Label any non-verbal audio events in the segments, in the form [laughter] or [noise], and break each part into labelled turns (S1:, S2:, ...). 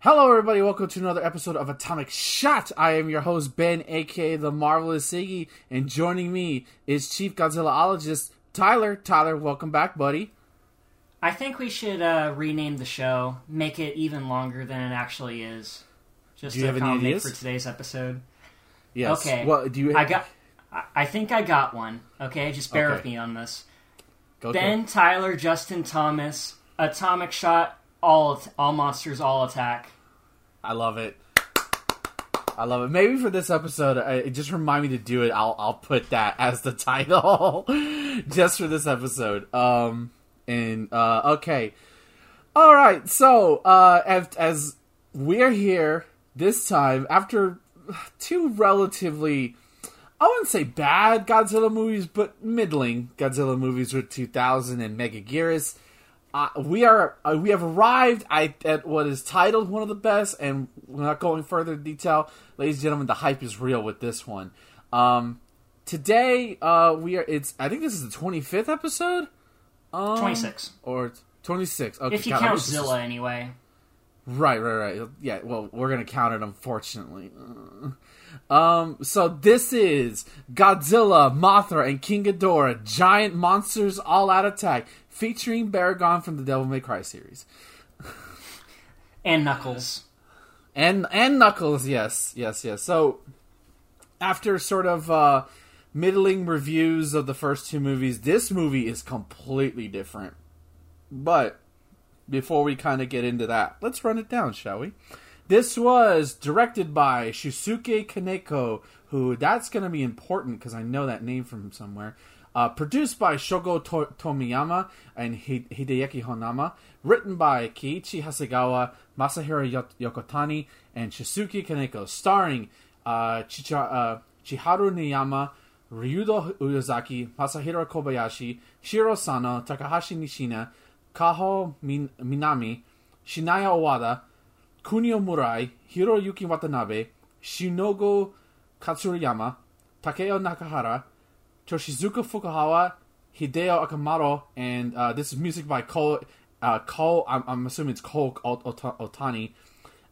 S1: Hello, everybody. Welcome to another episode of Atomic Shot. I am your host, Ben, aka The Marvelous Siggy, and joining me is Chief Godzillaologist Tyler. Tyler, welcome back, buddy.
S2: I think we should uh, rename the show, make it even longer than it actually is, just
S1: Do you
S2: to
S1: have any ideas?
S2: for today's episode.
S1: Yes.
S2: Okay.
S1: Well, do you?
S2: I got, I- I think I got one. Okay, just bear
S1: Okay.
S2: with me on this.
S1: Go
S2: Ben, Tyler, Justin, Thomas, Atomic Shot, all all monsters, all attack.
S1: I love it. I love it. Maybe for this episode, I, it just remind me to do it. I'll I'll put that as the [laughs] title, just for this episode. Um, and uh, okay, all right. So uh, as, as we're here this time after two relatively, I wouldn't say bad Godzilla movies, but middling Godzilla movies with 2000 and Megaguirus. Uh, we are uh, we have arrived I, at what is titled one of the best, and we're not going further in detail, ladies and gentlemen. The hype is real with this one. Um, today, uh, we are. It's I think this is the twenty fifth episode. Um,
S2: Twenty six,
S1: or twenty six. Okay,
S2: if you
S1: God,
S2: count
S1: wish this was-
S2: Zilla anyway.
S1: Right, right, right. Yeah, well, we're gonna count it, unfortunately. Uh, Um, so this is Godzilla, Mothra, and King Ghidorah, giant monsters all out attack, featuring Baragon from the Devil May Cry series,
S2: And Knuckles.
S1: and and Knuckles. Yes, yes, yes. So after sort of uh, middling reviews of the first two movies, this movie is completely different. But before we kind of get into that, let's run it down, shall we? This was directed by Shusuke Kaneko, who that's going to be important because I know that name from somewhere. Uh, produced by Shogo to- Tomiyama and Hi- Hideyaki Honama. Written by Keiichi Hasegawa, Masahiro Yo- Yokotani, and Shusuke Kaneko. Starring uh, Chicha- uh, Chiharu Niyama, Ryudo Uyazaki, Masahiro Kobayashi, Shiro Sano, Takahashi Nishina, Kaho Min- Minami, Shinaya Owada, Kunio Murai, Hiroyuki Watanabe, Shinogo Katsurayama, Takeo Nakahara, Toshizuka Fukuhawa, Hideo Akamaru, and uh, this is music by Ko, uh, Ko I'm, I'm assuming it's Ot- Otani.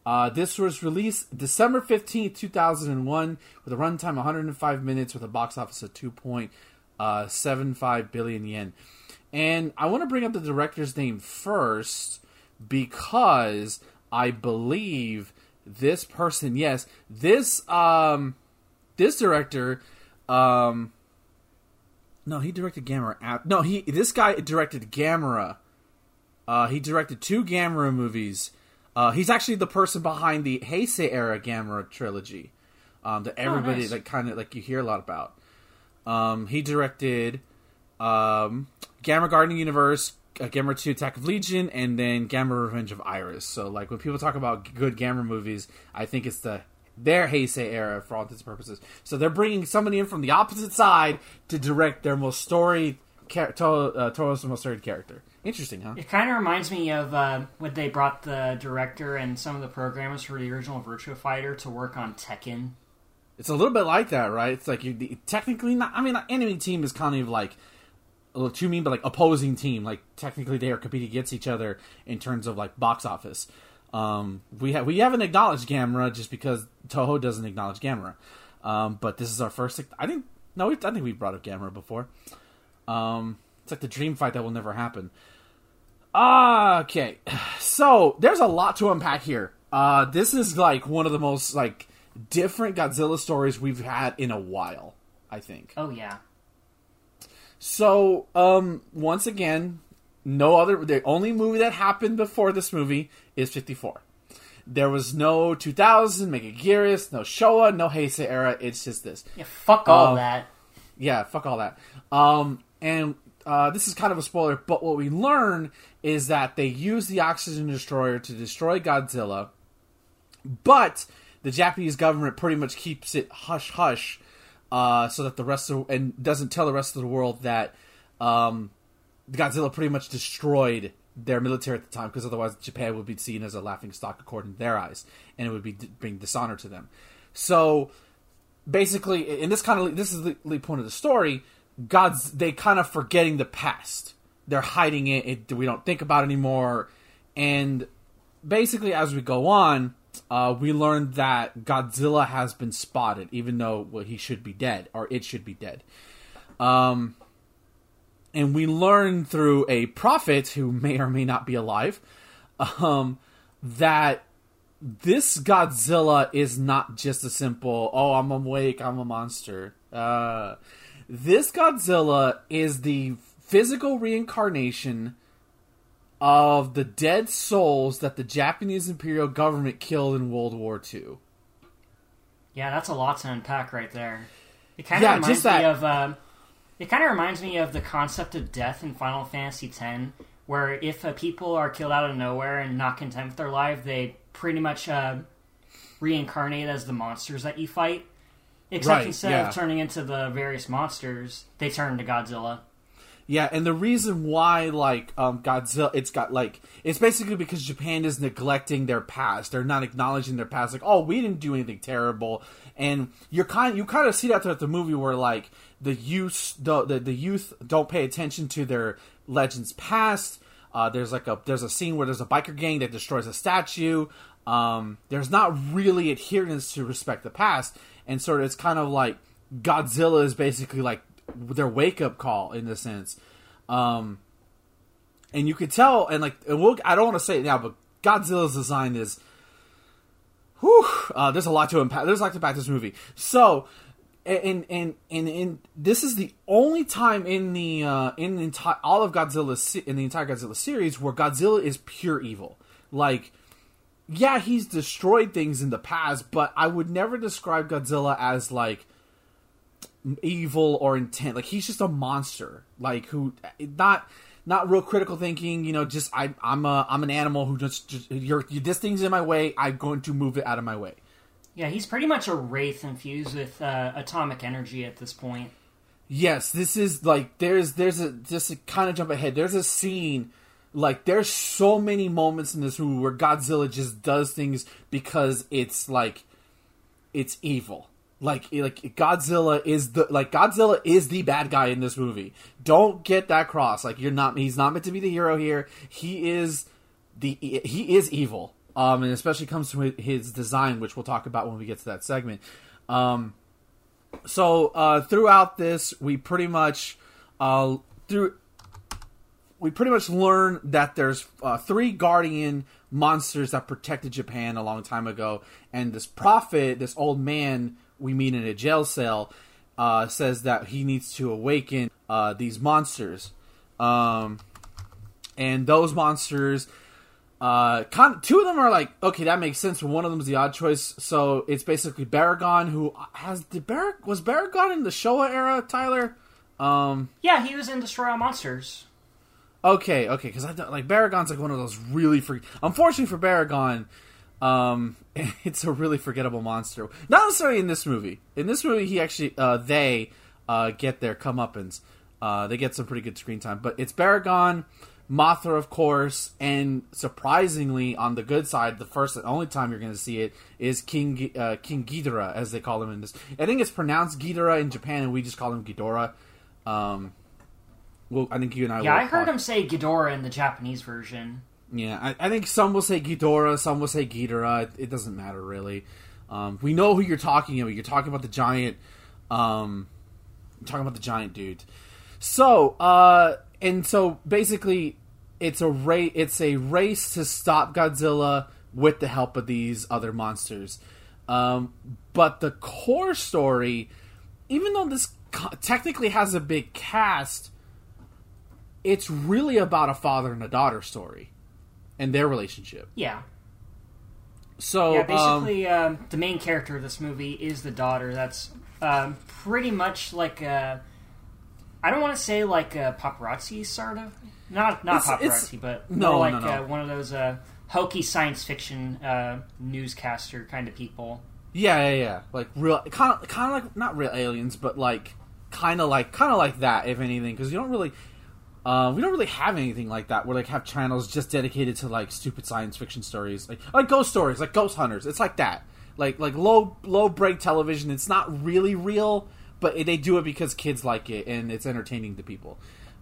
S1: Uh, this was released December 15th, 2001, with a runtime 105 minutes with a box office of 2.75 billion yen. And I want to bring up the director's name first because I believe this person, yes, this um this director um no, he directed Gamera. App. No, he this guy directed Gamera. Uh, he directed two Gamera movies. Uh, he's actually the person behind the Heisei era Gamera trilogy. Um, that everybody
S2: nice.
S1: like kind of like you hear a lot about. Um, he directed um, Gamera Guardian Universe, uh, Gamera 2 Attack of Legion, and then Gamera Revenge of Iris. So, like, when people talk about good Gamma movies, I think it's the their Heisei era for all intents and purposes. So they're bringing somebody in from the opposite side to direct their most storied, char- to- uh, Toho's most storied character. Interesting, huh?
S2: It kind of reminds me of uh, when they brought the director and some of the programmers for the original Virtua Fighter to work on Tekken.
S1: It's a little bit like that, right? It's like you technically not. I mean, the enemy team is kind of like a little too mean, but like opposing team. Like technically, they are competing against each other in terms of like box office. Um, we have we haven't acknowledged Gamera just because Toho doesn't acknowledge Gamera. Um, but this is our first. I think no, we I think we brought up Gamera before. Um, it's like the dream fight that will never happen. Okay, [sighs] so there's a lot to unpack here. Uh, this is like one of the most like different Godzilla stories we've had in a while. I think.
S2: Oh yeah,
S1: So, um, once again, no other. The only movie that happened before this movie is 54. There was no 2000, Megaguirus, no Showa, no Heisei era. It's just this.
S2: yeah. Fuck all
S1: Oh.
S2: that.
S1: Yeah, fuck all that. Um, and uh, this is kind of a spoiler, but what we learn is that they use the oxygen destroyer to destroy Godzilla, but the Japanese government pretty much keeps it hush hush, uh, so that the rest of and doesn't tell the rest of the world that um, Godzilla pretty much destroyed their military at the time, because otherwise Japan would be seen as a laughing stock according to their eyes, and it would be bring dishonor to them. So basically, and this kind of this is the point of the story. God's they kind of forgetting the past. They're hiding it. it we don't think about it anymore, and basically, as we go on, uh, we learn that Godzilla has been spotted, even though well, he should be dead, or it should be dead. Um, and we learn through a prophet who may or may not be alive um, that this Godzilla is not just a simple, oh, I'm awake, I'm a monster. Uh, this Godzilla is the physical reincarnation of the dead souls that the Japanese Imperial government killed in World War II.
S2: Yeah, that's a lot to unpack right there. It kind of
S1: Yeah,
S2: reminds me of. Um, it kind of reminds me of the concept of death in Final Fantasy X, where if uh, people are killed out of nowhere and not content with their life, they pretty much uh, reincarnate as the monsters that you fight. Except
S1: Right,
S2: instead
S1: yeah.
S2: of turning into the various monsters, they turn into Godzilla.
S1: Yeah, and the reason why, like, um, Godzilla, it's got like, it's basically because Japan is neglecting their past. They're not acknowledging their past. Like, oh, we didn't do anything terrible, and you're kind, you kind of see that throughout the movie where like the youth, the the, the youth don't pay attention to their legends past. Uh, there's like a there's a scene where there's a biker gang that destroys a statue. Um, there's not really adherence to respect the past, and sort of it's kind of like Godzilla is basically like their wake up call in a sense. Um, and you could tell, and like, and we'll, I don't want to say it now, but Godzilla's design is, whew, uh, there's a lot to unpack. There's a lot to unpack this movie. So, and and and and this is the only time in the uh, in the entire all of Godzilla's se- in the entire Godzilla series where Godzilla is pure evil. Like, yeah, he's destroyed things in the past, but I would never describe Godzilla as like evil or intent. Like he's just a monster. Like who not not real critical thinking. You know, just I I'm a I'm an animal who just, just you're you, this thing's in my way. I'm going to move it out of my way.
S2: Yeah, he's pretty much a wraith infused with uh, atomic energy at this point.
S1: Yes, this is like there's there's a just kind of jump ahead. There's a scene like there's so many moments in this movie where Godzilla just does things because it's like it's evil. Like like Godzilla is the like Godzilla is the bad guy in this movie. Don't get that cross. Like you're not he's not meant to be the hero here. He is the he is evil. Um and especially comes to his design which we'll talk about when we get to that segment. Um so uh, throughout this, we pretty much uh, through we pretty much learn that there's uh, three guardian monsters that protected Japan a long time ago, and this prophet, this old man we meet in a jail cell, uh, says that he needs to awaken uh, these monsters, um, and those monsters. Uh, con- two of them are like okay, that makes sense. One of them is the odd choice. So it's basically Baragon, who has the Bar- was Baragon in the Showa era, Tyler. Um,
S2: Yeah, he was in Destroy All Monsters.
S1: okay, okay, because I don't like Baragon's like one of those really for. Unfortunately for Baragon, um, [laughs] it's a really forgettable monster. Not necessarily in this movie. In this movie, he actually uh, they uh, get their comeuppance. Uh, they get some pretty good screen time, but it's Baragon. Mothra, of course, and surprisingly, on the good side, the first and only time you're going to see it is King uh, King Ghidorah, as they call him in this. I think it's pronounced Ghidorah in Japan, and we just call him Ghidorah. Um, well, I think you and I.
S2: Yeah, I heard him say Ghidorah in the Japanese version.
S1: Yeah, I, I think some will say Ghidorah, some will say Ghidorah. It, it doesn't matter really. Um, we know who you're talking about. You're talking about the giant. Um, talking about the giant dude. So, uh, and so basically, it's a race. It's a race to stop Godzilla with the help of these other monsters. Um, but the core story, even though this co- technically has a big cast, it's really about a father and a daughter story and their relationship.
S2: Yeah.
S1: So,
S2: Yeah,
S1: um,
S2: basically, um, the main character of this movie is the daughter. That's um, pretty much like a. I don't want to say like a paparazzi, sort of. Not not
S1: It's- it's-
S2: paparazzi, but
S1: no,
S2: more like
S1: no, no.
S2: Uh, one of those uh, hokey science fiction uh, newscaster kind of people.
S1: yeah, yeah, yeah, like real, kind of, kind of like not real aliens, but like kind of like, kind of like that, if anything, because you don't really, uh, we don't really have anything like that where like have channels just dedicated to like stupid science fiction stories, like like ghost stories, like Ghost Hunters. It's like that, like like low low break television. It's not really real, but they do it because kids like it and it's entertaining to people.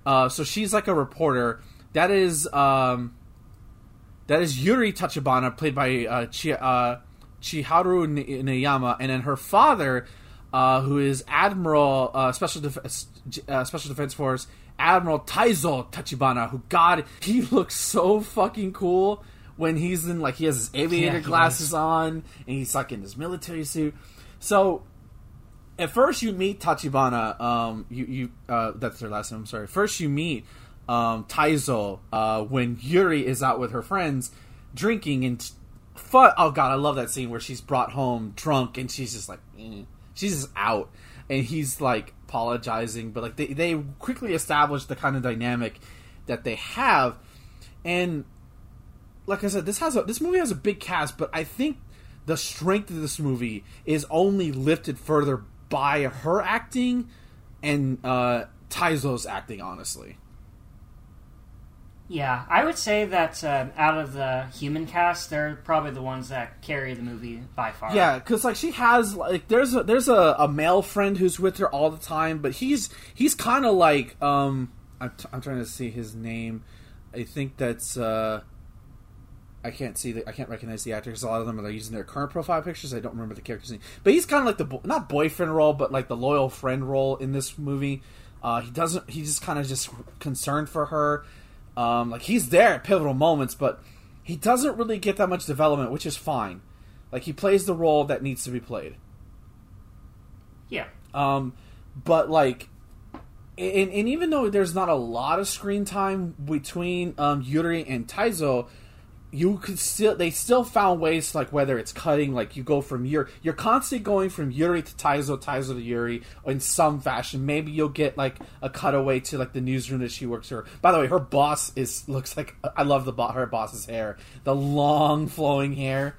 S1: Uh, so she's like a reporter. That is, um, that is Yuri Tachibana, played by uh, Chi, uh, Chiharu Neyama, and then her father, uh, who is Admiral uh, Special Def- uh, Special Defense Force Admiral Taizo Tachibana. Who God, [laughs] he looks so fucking cool when he's in like he has his aviator
S2: Yeah,
S1: glasses on and he's like in his military suit. So at first you meet Tachibana. Um, you you uh, that's their last name. I'm sorry. First you meet um, Taizo uh, when Yuri is out with her friends drinking and fu- oh god, I love that scene where she's brought home drunk and she's just like eh. she's just out and he's like apologizing, but like they they quickly establish the kind of dynamic that they have and like I said, this has a this movie has a big cast, but I think the strength of this movie is only lifted further by her acting and uh Taizo's acting, honestly.
S2: Yeah, I would say that uh, out of the human cast, they're probably the ones that carry the movie by far.
S1: Yeah, because like she has like there's a, there's a, a male friend who's with her all the time, but he's he's kind of like um I'm, t- I'm trying to see his name. I think that's uh I can't see the I can't recognize the actor because a lot of them are using their current profile pictures. I don't remember the character's name, but he's kind of like the bo- not boyfriend role, but like the loyal friend role in this movie. Uh, he doesn't. He's just kind of just concerned for her. Um, like he's there at pivotal moments, but he doesn't really get that much development, which is fine. Like he plays the role that needs to be played.
S2: Yeah.
S1: Um, but like, and, and even though there's not a lot of screen time between um, Yuri and Taizo, you could still they still found ways like whether it's cutting like you go from Yuri you're constantly going from Yuri to Taizo Taizo to Yuri in some fashion maybe you'll get like a cutaway to like the newsroom that she works her by the way her boss is looks like I love the her boss's hair the long flowing hair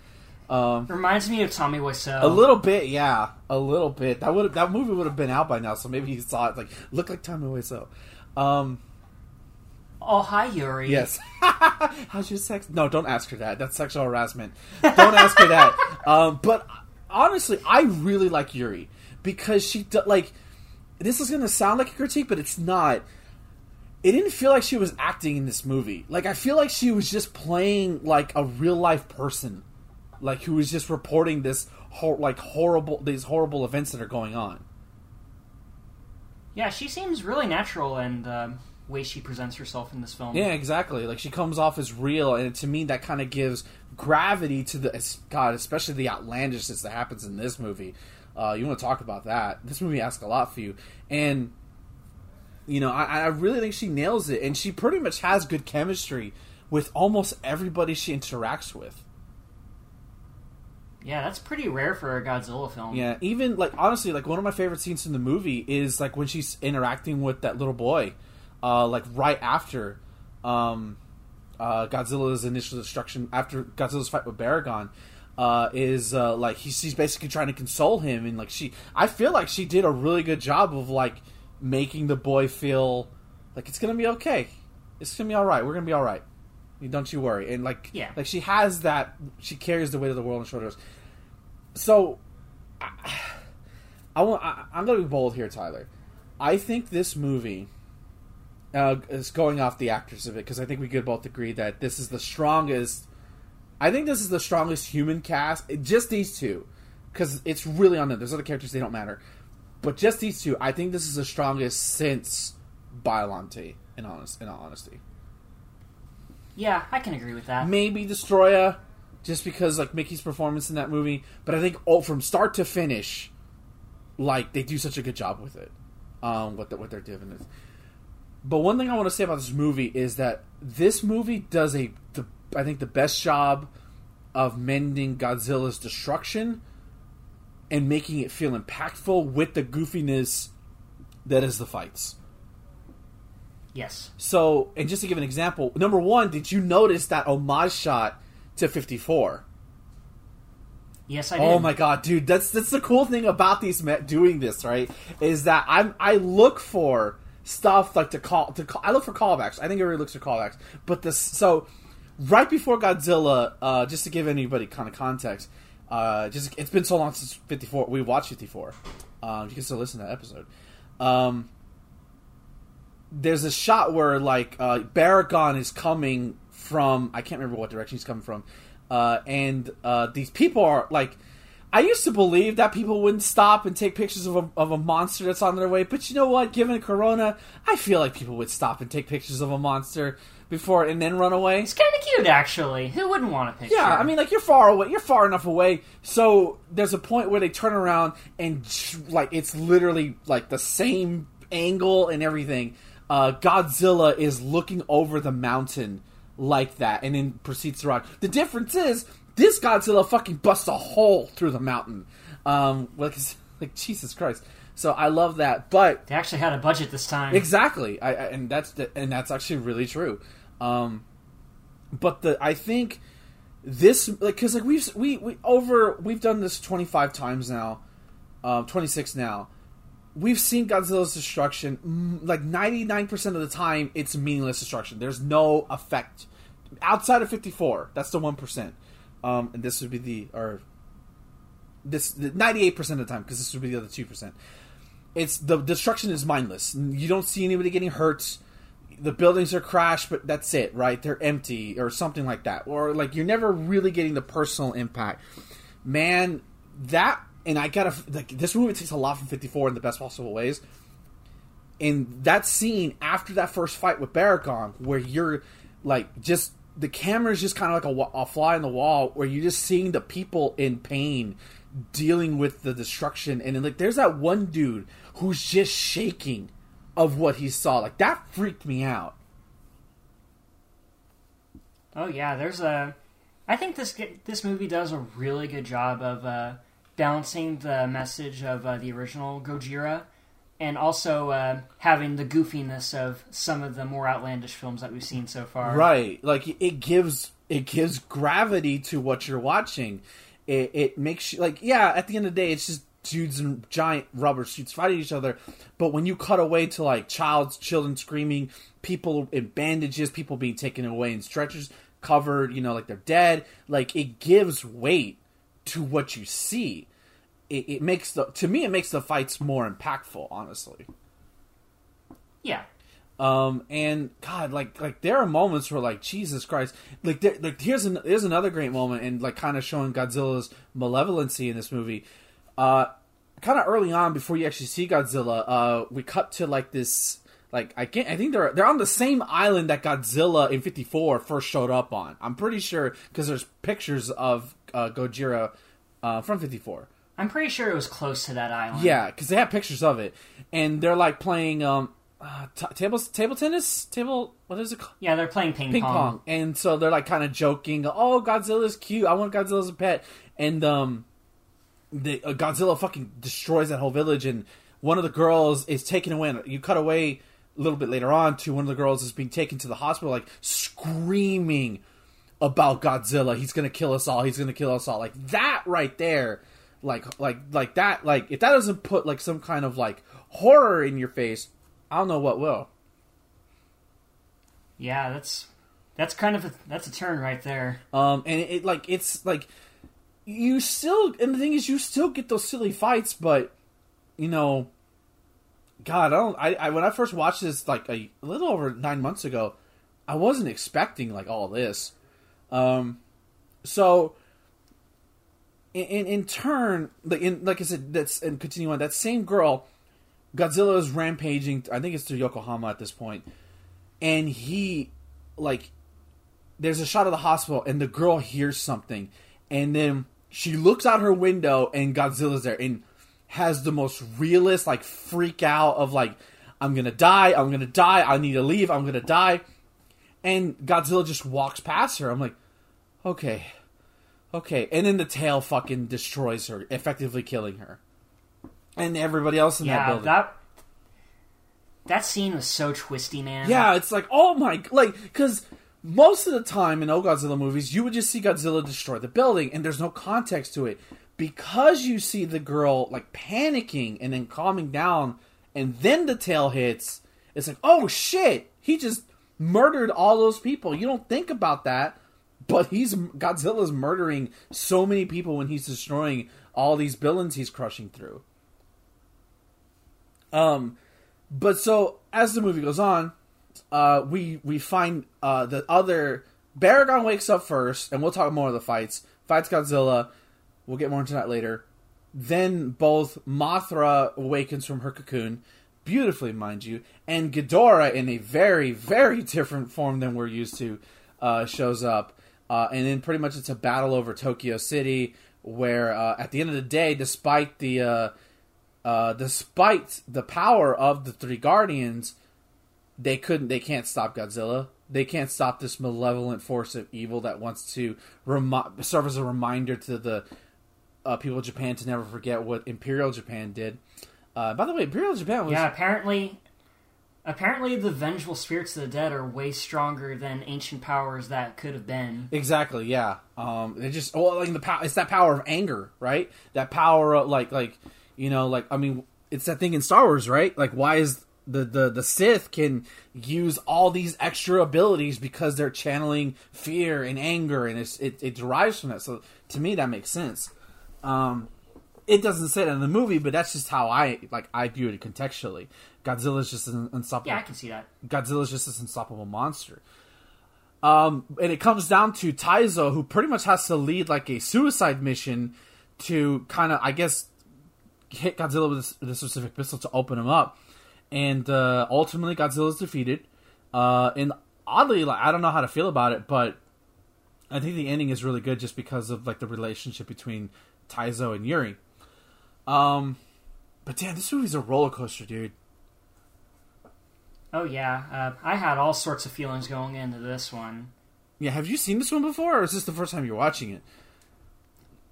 S1: um
S2: Reminds me of Tommy Wiseau.
S1: a little bit, yeah, a little bit. That would that movie would have been out by now, so maybe you saw it like look like Tommy Wiseau. Um,
S2: Oh, hi, Yuri.
S1: yes. [laughs] How's your sex? No, don't ask her that. That's sexual harassment. Don't ask her that. [laughs] Um, but honestly, I really like Yuri because she do, like. This is going to sound like a critique, but it's not. It didn't feel like she was acting in this movie. Like I feel like she was just playing like a real life person, like who was just reporting this hor- like horrible these horrible events that are going on.
S2: Yeah, she seems really natural in the way she presents herself in this film.
S1: Yeah, exactly. Like she comes off as real, and to me, that kind of gives gravity to the God, especially the outlandishness that happens in this movie. Uh, you want to talk about that? This movie asks a lot for you, and you know, I, I really think she nails it, and she pretty much has good chemistry with almost everybody she interacts with.
S2: Yeah, that's pretty rare for a Godzilla film.
S1: Yeah, even like honestly, like one of my favorite scenes in the movie is like when she's interacting with that little boy, uh, like right after um, uh, Godzilla's initial destruction, after Godzilla's fight with Baragon, uh, is uh, like he, she's basically trying to console him, and like she, I feel like she did a really good job of like making the boy feel like it's gonna be okay, it's gonna be all right, we're gonna be all right. Don't you worry, and like,
S2: Yeah.
S1: like she has that. She carries the weight of the world on her shoulders. So, I, [sighs] I want. I, I'm going to be bold here, Tyler. I think this movie uh, is going off the actors of it because I think we could both agree that this is the strongest. I think this is the strongest human cast. Just these two, because it's really on them. There's other characters; they don't matter. But just these two, I think this is the strongest since Biollante. In honest, in all honesty,
S2: Yeah, I can agree with that.
S1: maybe Destoroyah, just because like Miki's performance in that movie. But I think oh, from start to finish, like they do such a good job with it. Um, what the, what they're doing is. But one thing I want to say about this movie is that this movie does a the I think the best job of mending Godzilla's destruction and making it feel impactful with the goofiness that is the fights.
S2: Yes.
S1: So, and just to give an example, number one, did you notice that homage shot to 54?
S2: Yes, I oh did.
S1: Oh my god, dude, that's that's the cool thing about these doing this, right? Is that I'm I look for stuff like to call to call, I look for callbacks. I think everybody looks for callbacks, but this so right before Godzilla, uh, just to give anybody kind of context, uh, just it's been so long since 54. We watched 54. Um, you can still listen to that episode. Um, there's a shot where like uh, Baragon is coming from I can't remember what direction he's coming from, uh, and uh, these people are like. I used to believe that people wouldn't stop and take pictures of a, of a monster that's on their way, but you know what? Given Corona, I feel like people would stop and take pictures of a monster before and then run away.
S2: It's kind of cute, actually. Who wouldn't want a picture?
S1: Yeah, I mean, like you're far away, you're far enough away. So there's a point where they turn around and like it's literally like the same angle and everything. Uh, Godzilla is looking over the mountain like that, and then proceeds to run. The difference is this Godzilla fucking busts a hole through the mountain. Um, like, [laughs] like Jesus Christ. So I love that, but
S2: they actually had a budget this time.
S1: Exactly, I, I, and that's the, and that's actually really true. Um, but the I think this like because like we've we, we over we've done this twenty five times now, um, twenty six now. We've seen Godzilla's destruction like ninety nine percent of the time. It's meaningless destruction. There's no effect outside of fifty four. That's the one percent. Um, and this would be the or this ninety eight percent of the time because this would be the other two percent. It's the destruction is mindless. You don't see anybody getting hurt the buildings are crashed, but that's it, right? They're empty or something like that. Or like you're never really getting the personal impact. Man, that and I gotta like this movie takes a lot from 54 in the best possible ways. In that scene after that first fight with Baragon, where you're like just the camera is just kind of like a, a fly in the wall, where you're just seeing the people in pain dealing with the destruction, and then like there's that one dude who's just shaking of what he saw. Like that freaked me out.
S2: Oh yeah, there's a. I think this this movie does a really good job of uh, balancing the message of uh, the original Gojira, and also uh, having the goofiness of some of the more outlandish films that we've seen so far.
S1: Right, like it gives it gives gravity to what you're watching. It, it makes you like yeah. At the end of the day, it's just dudes in giant rubber suits fighting each other. But when you cut away to like child's children screaming, people in bandages, people being taken away in stretchers, covered, you know, like they're dead, like it gives weight to what you see. It, it makes the to me it makes the fights more impactful, honestly.
S2: Yeah.
S1: Um and God, like like there are moments where like Jesus Christ, like there, like here's an here's another great moment and like kind of showing Godzilla's malevolency in this movie. Uh, kind of early on, before you actually see Godzilla, uh, we cut to like this. Like I can't. I think they're they're on the same island that Godzilla in '54 first showed up on. I'm pretty sure because there's pictures of uh, Gojira uh, from '54.
S2: I'm pretty sure it was close to that island.
S1: Yeah, because they have pictures of it, and they're like playing um, uh, t- table table tennis, table what is it called?
S2: Yeah, they're playing ping,
S1: ping
S2: pong.
S1: pong, and so they're like kind of joking. Oh, Godzilla's cute. I want Godzilla as a pet, and um, the uh, Godzilla fucking destroys that whole village, and one of the girls is taken away. And you cut away a little bit later on to one of the girls is being taken to the hospital, like screaming about Godzilla. He's gonna kill us all. He's gonna kill us all. Like that right there, like like like that. Like if that doesn't put like some kind of like horror in your face, I don't know what will.
S2: Yeah, that's that's kind of a, that's a turn right there.
S1: Um, and it, it like it's like you still and the thing is you still get those silly fights but you know god i don't i, I when i first watched this like a, a, little over nine months ago i wasn't expecting like all this um so in in, in turn like in like i said that's and continue on that same girl godzilla is rampaging i think it's to yokohama at this point and he like there's a shot of the hospital and the girl hears something and then she looks out her window and Godzilla's there and has the most realist like freak out of like I'm gonna die, I'm gonna die, I need to leave, I'm gonna die. And Godzilla just walks past her. I'm like, okay. Okay. And then the tail fucking destroys her, effectively killing her. And everybody else in
S2: yeah,
S1: that building.
S2: That that scene was so twisty, man.
S1: Yeah, it's like, oh my like because most of the time in old Godzilla movies, you would just see Godzilla destroy the building, and there's no context to it. Because you see the girl like panicking and then calming down, and then the tail hits, it's like, oh shit, he just murdered all those people. You don't think about that, but he's Godzilla's murdering so many people when he's destroying all these villains he's crushing through. Um, but so as the movie goes on, uh, we we find uh, the other Baragon wakes up first, and we'll talk more of the fights. Fights Godzilla. We'll get more into that later. Then both Mothra awakens from her cocoon, beautifully, mind you, and Ghidorah, in a very, very different form than we're used to, uh, shows up. Uh, and then pretty much it's a battle over Tokyo City, where uh, at the end of the day, despite the uh, uh, despite the power of the three Guardians, they couldn't, they can't stop Godzilla. They can't stop this malevolent force of evil that wants to remi- serve as a reminder to the uh, people of Japan to never forget what Imperial Japan did. Uh, by the way, Imperial Japan was
S2: Yeah, apparently, apparently the vengeful spirits of the dead are way stronger than ancient powers that could have been.
S1: Exactly. Yeah. Um. They just well, like the power. It's that power of anger, right? That power of like, like you know, like I mean, it's that thing in Star Wars, right? Like, why is the the the Sith can use all these extra abilities because they're channeling fear and anger, and it it derives from that. So to me, that makes sense. Um. It doesn't say that in the movie, but that's just how I like I view it contextually. Godzilla's just an unstoppable.
S2: Yeah, I can see that.
S1: Godzilla's just this unstoppable monster. Um, and it comes down to Taizo, who pretty much has to lead like a suicide mission to kind of, I guess, hit Godzilla with a, specific pistol to open him up. And uh, ultimately, Godzilla is defeated. Uh, and oddly, like I don't know how to feel about it, but I think the ending is really good just because of like the relationship between Taizo and Yuri. Um, but damn, this movie's a roller coaster, dude.
S2: Oh yeah, uh, I had all sorts of feelings going into this one.
S1: Yeah, have you seen this one before, or is this the first time you're watching it?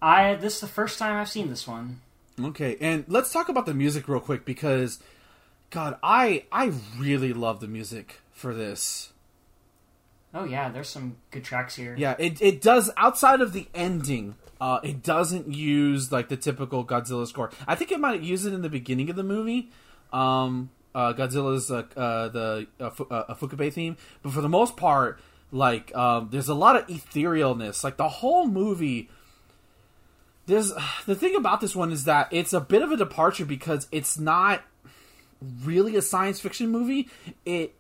S2: I this is the first time I've seen this one.
S1: Okay, and let's talk about the music real quick because, God, I I really love the music for this.
S2: Oh yeah, there's some good tracks here.
S1: Yeah, it it does outside of the ending. Uh, it doesn't use like the typical Godzilla score. I think it might use it in the beginning of the movie. Um, uh, Godzilla's uh, uh, the uh, uh, Fukube theme, but for the most part, like um, there's a lot of etherealness. Like the whole movie, there's [sighs] the thing about this one is that it's a bit of a departure because it's not really a science fiction movie. It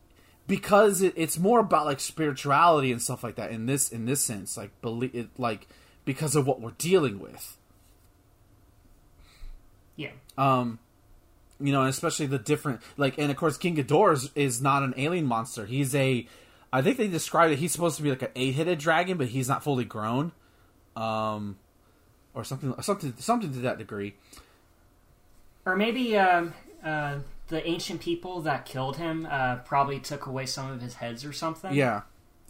S1: because it, it's more about like spirituality and stuff like that in this in this sense, like believe it like because of what we're dealing with.
S2: Yeah.
S1: Um, you know, especially the different like, and of course, King Ghidorah is, is not an alien monster. He's a, I think they described it. He's supposed to be like an eight-headed dragon, but he's not fully grown, um, or something, something, something to that degree.
S2: Or maybe um, uh, the ancient people that killed him uh, probably took away some of his heads or something.
S1: Yeah,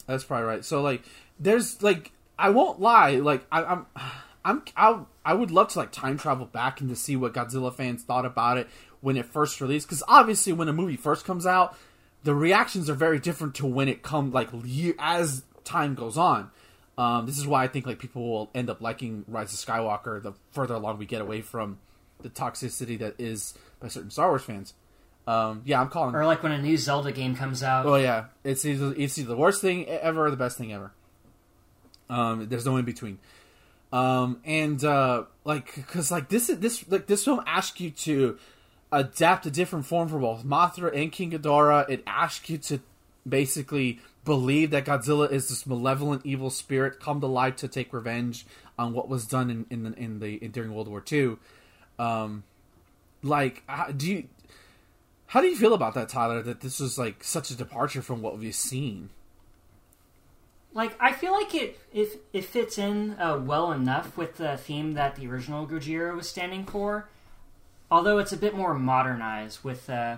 S1: that's probably right. So like, there's like, I won't lie, like I, I'm, [sighs] I'm, I, I would love to like time travel back and to see what Godzilla fans thought about it when it first released, because obviously when a movie first comes out, the reactions are very different to when it comes like year, as time goes on. Um, this is why I think like people will end up liking Rise of Skywalker the further along we get away from the toxicity that is by certain Star Wars fans. Um, yeah, I'm calling.
S2: Or like when a new Zelda game comes out.
S1: Oh yeah, it's either it's either the worst thing ever or the best thing ever. Um, there's no in between. Um, and uh, like, cause like this is this like this film asks you to adapt a different form for both Mothra and King Ghidorah. It asks you to basically believe that Godzilla is this malevolent evil spirit come to life to take revenge on what was done in in the, in the in, during World War II. Um, like, how, do you how do you feel about that, Tyler? That this was like such a departure from what we've seen.
S2: Like I feel like it if it fits in uh, well enough with the theme that the original Gojira was standing for. Although it's a bit more modernized with uh,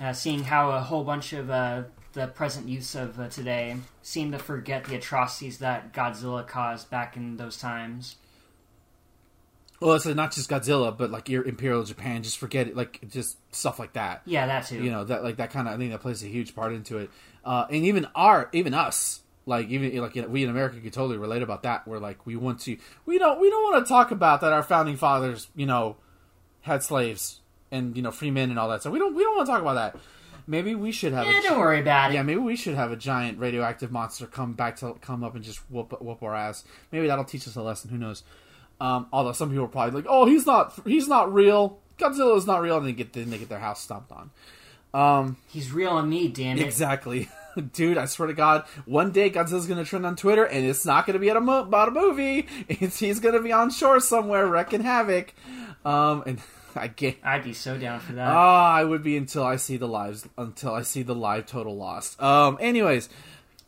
S2: uh, seeing how a whole bunch of uh, the present use of uh, today seem to forget the atrocities that Godzilla caused back in those times.
S1: Well, it's not just Godzilla, but like your Imperial Japan. Just forget it, like just stuff like that.
S2: Yeah, that too.
S1: You know that like that kind of I think that plays a huge part into it. Uh, and even our even us, like even like we in America could totally relate about that. Where like we want to we don't we don't want to talk about that our founding fathers you know had slaves and you know free men and all that. So we don't we don't want to talk about that. Maybe we should have.
S2: yeah,
S1: a,
S2: don't worry about it.
S1: yeah, maybe we should have a giant radioactive monster come back to come up and just whoop whoop our ass. Maybe that'll teach us a lesson. Who knows? Um, although some people are probably like, "Oh, he's not he's not real. Godzilla is not real," and they get then they get their house stomped on. Um,
S2: He's real on me, damn it.
S1: exactly. [laughs] dude, I swear to God, one day Godzilla's gonna trend on Twitter, and it's not gonna be at a mo- about a movie. [laughs] It's, he's gonna be on shore somewhere wrecking havoc. Um, and [laughs] I get. [laughs]
S2: I'd be so down for that.
S1: Oh, I would be until I see the lives until I see the live total lost. Um, anyways,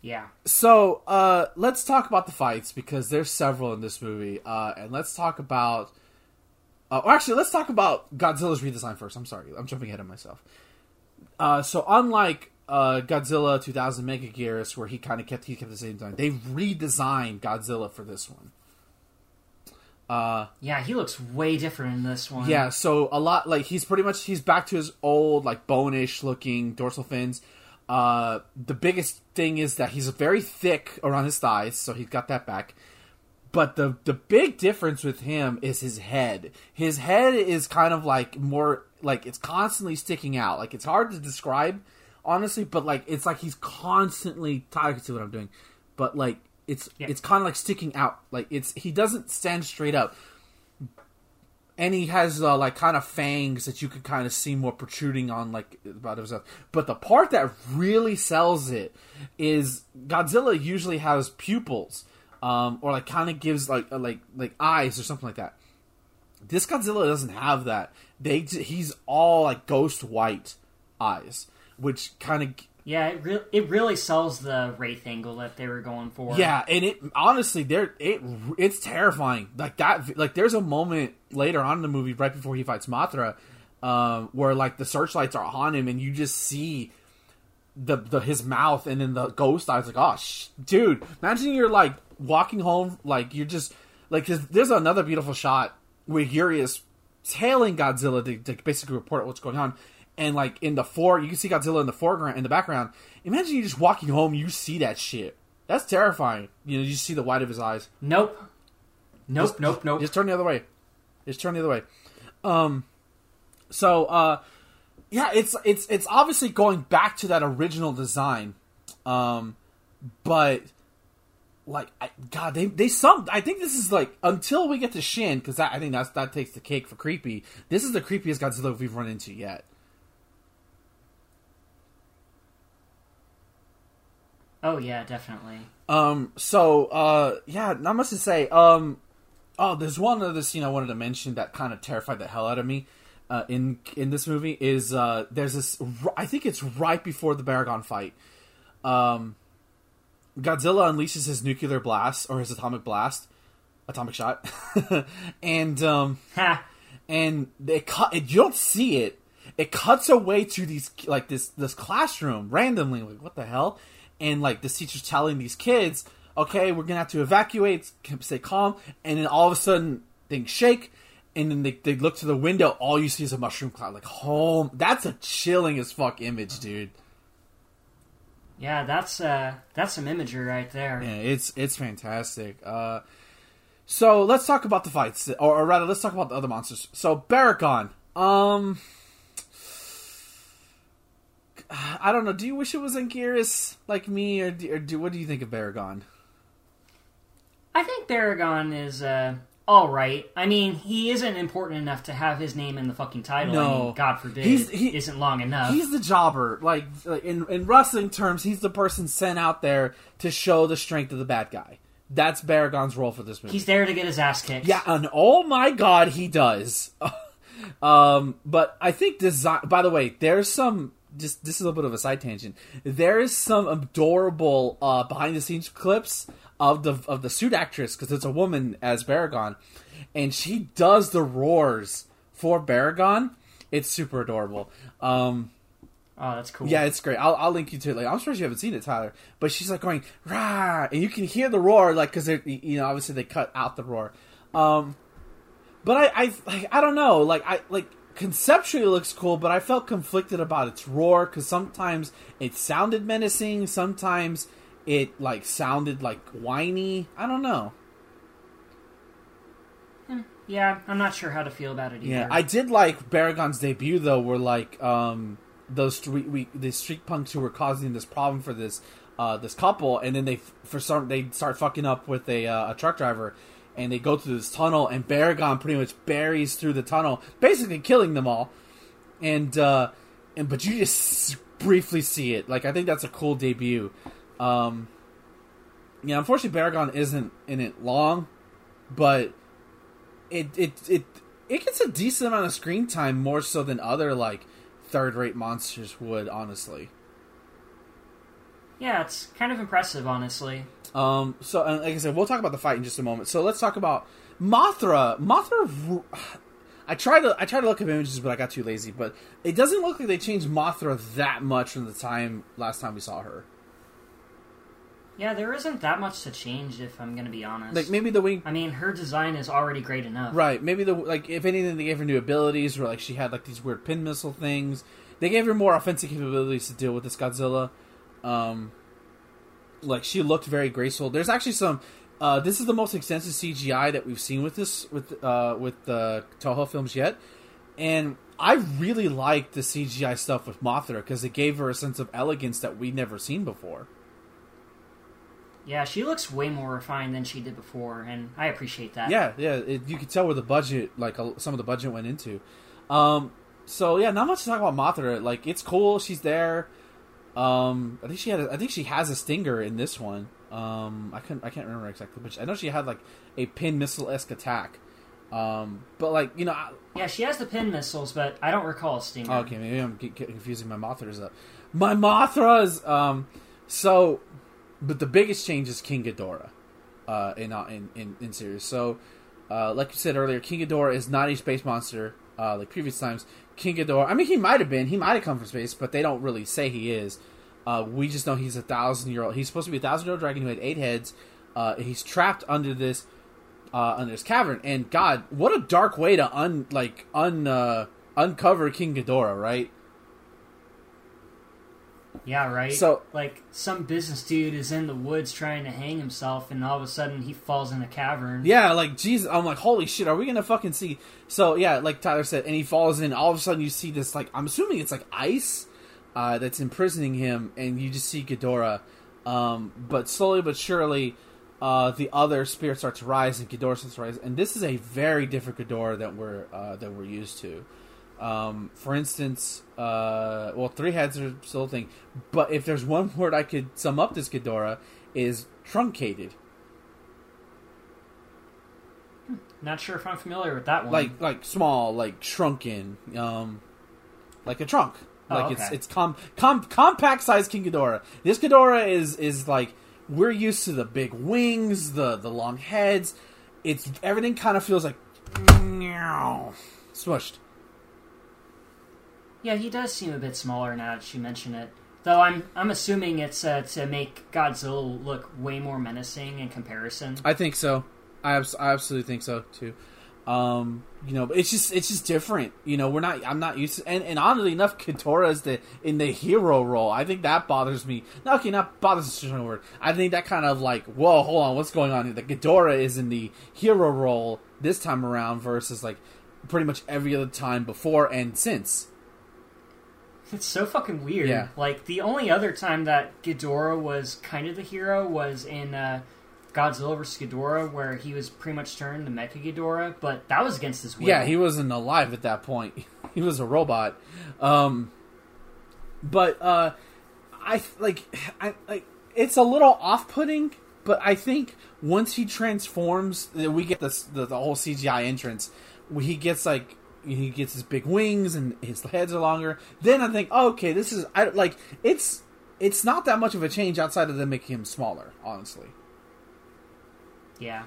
S2: yeah.
S1: so uh, let's talk about the fights because there's several in this movie, uh, and let's talk about. Uh, or actually, let's talk about Godzilla's redesign first. I'm sorry, I'm jumping ahead of myself. Uh, so unlike uh, Godzilla 2000 Megaguirus, where he kind of kept he kept the same design, they redesigned Godzilla for this one. Uh,
S2: Yeah, he looks way different in this one.
S1: yeah, so a lot like he's pretty much he's back to his old like bone-ish looking dorsal fins. Uh, the biggest thing is that he's very thick around his thighs, so he's got that back. But the the big difference with him is his head. His head is kind of like more like it's constantly sticking out. Like it's hard to describe honestly, but like it's like he's constantly. Can see what I'm doing, but like it's
S2: Yeah.
S1: it's kind of like sticking out. Like it's he doesn't stand straight up and he has uh, like kind of fangs that you could kind of see more protruding on like about himself. But the part that really sells it is Godzilla usually has pupils, um, or like kind of gives like uh, like like eyes or something like that. This Godzilla doesn't have that. They he's all like ghost white eyes, which kind of
S2: Yeah, it, re- it really sells the Wraith angle that they were going for.
S1: Yeah, and it honestly, there it it's terrifying. Like that, like there's a moment later on in the movie, right before he fights Mothra, um, where like the searchlights are on him, and you just see the the his mouth, and then the ghost eyes. Like, oh, sh- dude, imagine you're like walking home, like you're just like there's another beautiful shot where Yuri is tailing Godzilla to, to basically report what's going on. And like in the fore, you can see Godzilla in the foreground, in the background. Imagine you just walking home, you see that shit. That's terrifying. You know, you see the white of his eyes.
S2: Nope. Nope,
S1: Just-
S2: nope, nope.
S1: Just turn the other way. Just turn the other way. Um, so uh, yeah, it's it's it's obviously going back to that original design, um, but like I, God, they they some. I think this is like until we get to Shin because I think that's that takes the cake for creepy. This is the creepiest Godzilla we've run into yet.
S2: Oh, yeah, definitely.
S1: Um. So, uh, yeah, not much to say. Um. Oh, there's one other scene I wanted to mention that kind of terrified the hell out of me. Uh, in in this movie is uh, there's this. I think it's right before the Baragon fight. Um, Godzilla unleashes his nuclear blast or his atomic blast, atomic shot, [laughs] and um, and they cut. You don't see it. It cuts away to these like this this classroom randomly. Like what the hell? And like the teacher's telling these kids, "Okay, we're gonna have to evacuate. Stay calm." And then all of a sudden, things shake. And then they, they look to the window. All you see is a mushroom cloud. Like, home. That's a chilling as fuck image, dude.
S2: Yeah, that's uh, that's some imagery right there.
S1: Yeah, it's it's fantastic. Uh, so let's talk about the fights, or, or rather, let's talk about the other monsters. So Baragon, um, [sighs] I don't know. Do you wish it was Anguirus like me, or, do, or do, what do you think of Baragon?
S2: I think Baragon is uh, all right. I mean, he isn't important enough to have his name in the fucking title. I
S1: No.
S2: mean, God forbid,
S1: He's- he-
S2: isn't long enough.
S1: He's the jobber. Like like, in in wrestling terms, he's the person sent out there to show the strength of the bad guy. That's Baragon's role for this movie.
S2: He's there to get his ass kicked.
S1: Yeah, and oh my god, he does. [laughs] um, but I think design. By the way, there's some. Just this is a bit of a side tangent. There is some adorable uh, behind the scenes clips of the of the suit actress because it's a woman as Baragon, and she does the roars for Baragon. It's super adorable. Um,
S2: Oh, that's cool.
S1: yeah, it's great. I'll, I'll link you to it. Like, I'm surprised you haven't seen it, Tyler. But she's like going rah, and you can hear the roar, like because they you know obviously they cut out the roar. Um, but I, I, like, I don't know. Like, I like conceptually looks cool, but I felt conflicted about its roar because sometimes it sounded menacing, sometimes it like sounded like whiny. I don't know.
S2: Yeah, I'm not sure how to feel about it either.
S1: Yeah, I did like Baragon's debut though, where like um those street we the street punks who were causing this problem for this uh this couple, and then they for some they start fucking up with a uh, a truck driver, and they go through this tunnel, and Baragon pretty much buries through the tunnel, basically killing them all, and uh and but you just briefly see it. Like I think that's a cool debut. Um, yeah, unfortunately, Baragon isn't in it long, but it it it it gets a decent amount of screen time more so than other like third rate monsters would. Honestly,
S2: Yeah, it's kind of impressive, honestly.
S1: um, so and like I said, we'll talk about the fight in just a moment. So let's talk about Mothra. Mothra. I tried to I tried to look up images, but I got too lazy. But it doesn't look like they changed Mothra that much from the time last time we saw her.
S2: Yeah, there isn't that much to change, if I'm going to be honest.
S1: Like maybe the wing
S2: I mean, her design is already great enough.
S1: Right. Maybe the like if anything they gave her new abilities, or like she had like these weird pin missile things. They gave her more offensive capabilities to deal with this Godzilla. Um, like she looked very graceful. There's actually some. Uh, this is the most extensive CGI that we've seen with this with uh, with the Toho films yet, and I really liked the CGI stuff with Mothra because it gave her a sense of elegance that we'd never seen before.
S2: Yeah, she looks way more refined than she did before, and I appreciate that.
S1: Yeah, yeah, it, you could tell where the budget, like uh, some of the budget, went into. Um, so yeah, not much to talk about Mothra. Like it's cool, she's there. Um, I think she had, a, I think she has a stinger in this one. Um, I couldn't, I can't remember exactly, but I know she had like a pin missile esque attack. Um, but like you know, I,
S2: Yeah, she has the pin missiles, but I don't recall a stinger.
S1: okay, maybe I'm get, get confusing my Mothras up. My Mothras. Um, so, but the biggest change is King Ghidorah, uh, in uh, in in, in series. So, uh, like you said earlier, King Ghidorah is not a space monster uh, like previous times. King Ghidorah. I mean, he might have been. He might have come from space, but they don't really say he is. Uh, we just know he's a thousand year old. He's supposed to be a thousand year old dragon who had eight heads. Uh, he's trapped under this uh, under this cavern. And God, what a dark way to un like un uh, uncover King Ghidorah, right?
S2: Yeah, right.
S1: So-
S2: like some business dude is in the woods trying to hang himself, and all of a sudden he falls in a cavern.
S1: Yeah, like Jesus, I'm like, holy shit, are we gonna fucking see? So yeah, like Tyler said, and he falls in. All of a sudden, you see this like I'm assuming it's like ice uh, that's imprisoning him, and you just see Ghidorah. Um, but slowly but surely, uh, the other spirits start to rise, and Ghidorah starts to rise. And this is a very different Ghidorah that we're uh, that we're used to. Um, for instance, uh, well, three heads are still a thing, but if there's one [laughs] word I could sum up this Ghidorah is truncated.
S2: Not sure if I'm familiar with that one.
S1: like like small, like shrunken, um, like a trunk.
S2: Oh,
S1: Like it's
S2: okay.
S1: it's com, com compact size King Ghidorah. This Ghidorah is is like we're used to the big wings, the the long heads. It's everything kind of feels like smushed.
S2: Yeah, he does seem a bit smaller now that you mention it. Though I'm I'm assuming it's uh, to make Godzilla look way more menacing in comparison.
S1: I think so. I, abs- I absolutely think so too. Um, you know, it's just it's just different. You know, we're not. I'm not used to. And, and oddly enough, Ghidorah is the in the hero role. I think that bothers me. No, okay, not bothers is a word. I think that kind of like, whoa, hold on, what's going on here? The Ghidorah is in the hero role this time around versus like pretty much every other time before and since.
S2: It's so fucking weird.
S1: Yeah.
S2: Like the only other time that Ghidorah was kind of the hero was in uh, Godzilla vs Ghidorah, where he was pretty much turned to Mecha Ghidorah, but that was against his will.
S1: Yeah, he wasn't alive at that point. [laughs] he was a robot. Um, but uh, I like [sighs] I like it's a little off-putting. But I think once he transforms, we get this the, the whole CGI entrance. He gets like he gets his big wings and his heads are longer. Then I think, oh, okay, this is I like it's it's not that much of a change outside of them making him smaller, honestly.
S2: yeah.